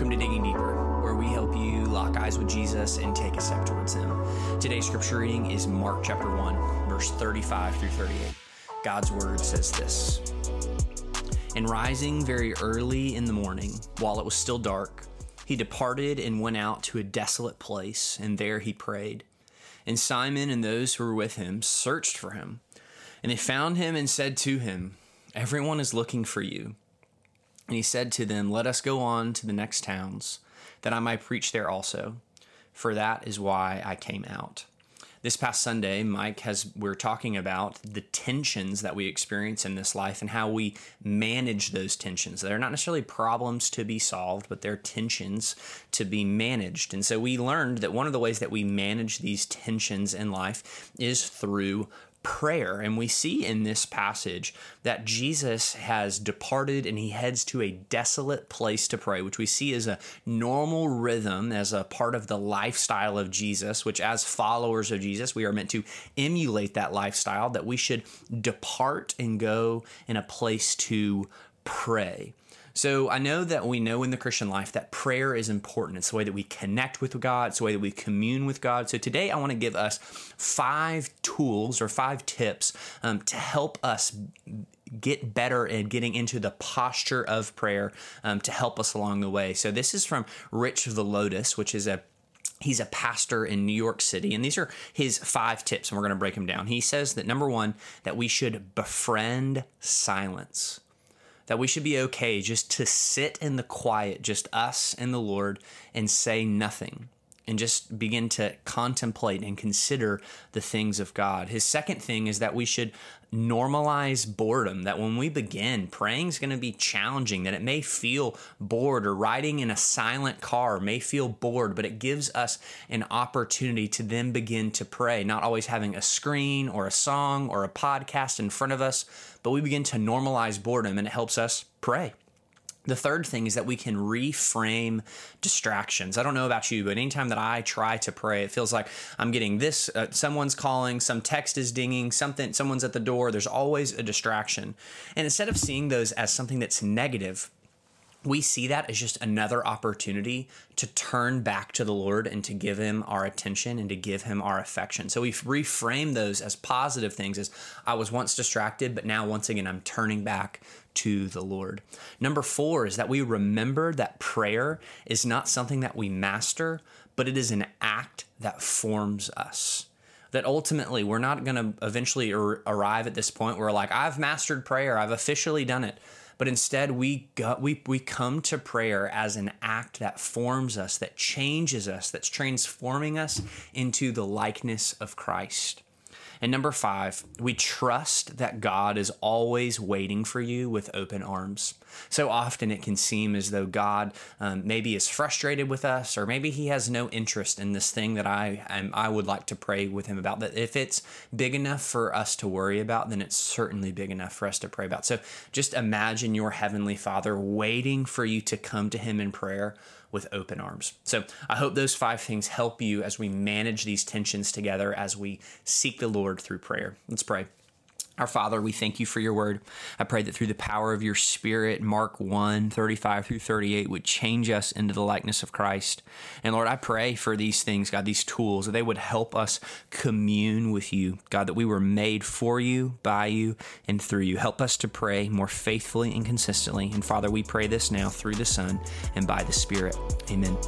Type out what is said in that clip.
Welcome to Digging Deeper, where we help you lock eyes with Jesus and take a step towards Him. Today's scripture reading is Mark chapter 1, verse 35 through 38. God's word says this And rising very early in the morning, while it was still dark, he departed and went out to a desolate place, and there he prayed. And Simon and those who were with him searched for him. And they found him and said to him, Everyone is looking for you. And he said to them, Let us go on to the next towns, that I might preach there also, for that is why I came out. This past Sunday, Mike has we're talking about the tensions that we experience in this life and how we manage those tensions. They're not necessarily problems to be solved, but they're tensions to be managed. And so we learned that one of the ways that we manage these tensions in life is through prayer. And we see in this passage that Jesus has departed and he heads to a desolate place to pray, which we see as a normal rhythm, as a part of the lifestyle of Jesus, which as followers of Jesus, we are meant to emulate that lifestyle, that we should depart and go in a place to pray. So I know that we know in the Christian life that prayer is important. It's the way that we connect with God, it's the way that we commune with God. So today I want to give us five tools or five tips um, to help us get better at getting into the posture of prayer um, to help us along the way. So this is from Rich Villodas, which is a He's a pastor in New York City, and these are his five tips, and we're going to break them down. He says that number one, that we should befriend silence that we should be okay just to sit in the quiet, just us and the Lord, and say nothing and just begin to contemplate and consider the things of God. His second thing is that we should normalize boredom, that when we begin, praying is going to be challenging, that it may feel bored or riding in a silent car may feel bored, but it gives us an opportunity to then begin to pray, not always having a screen or a song or a podcast in front of us, but we begin to normalize boredom and it helps us pray. The third thing is that we can reframe distractions. I don't know about you, but anytime that I try to pray, it feels like I'm getting this uh, someone's calling, some text is dinging, something someone's at the door, there's always a distraction. And instead of seeing those as something that's negative, we see that as just another opportunity to turn back to the Lord and to give Him our attention and to give Him our affection. So we reframe those as positive things as I was once distracted, but now once again I'm turning back to the Lord. Number four is that we remember that prayer is not something that we master, but it is an act that forms us that ultimately we're not going to eventually ar- arrive at this point where like I've mastered prayer, I've officially done it but instead we go, we we come to prayer as an act that forms us, that changes us, that's transforming us into the likeness of Christ. And number five, we trust that God is always waiting for you with open arms. So often it can seem as though God um, maybe is frustrated with us, or maybe He has no interest in this thing that I am, I would like to pray with Him about. That if it's big enough for us to worry about, then it's certainly big enough for us to pray about. So just imagine your Heavenly Father waiting for you to come to Him in prayer with open arms. So I hope those five things help you as we manage these tensions together as we seek the Lord through prayer. Let's pray. Our Father, we thank you for your word. I pray that through the power of your Spirit, Mark 1 35 through 38 would change us into the likeness of Christ. And Lord, I pray for these things, God, these tools, that they would help us commune with you. God, that we were made for you, by you, and through you. Help us to pray more faithfully and consistently. And Father, we pray this now through the Son and by the Spirit. Amen.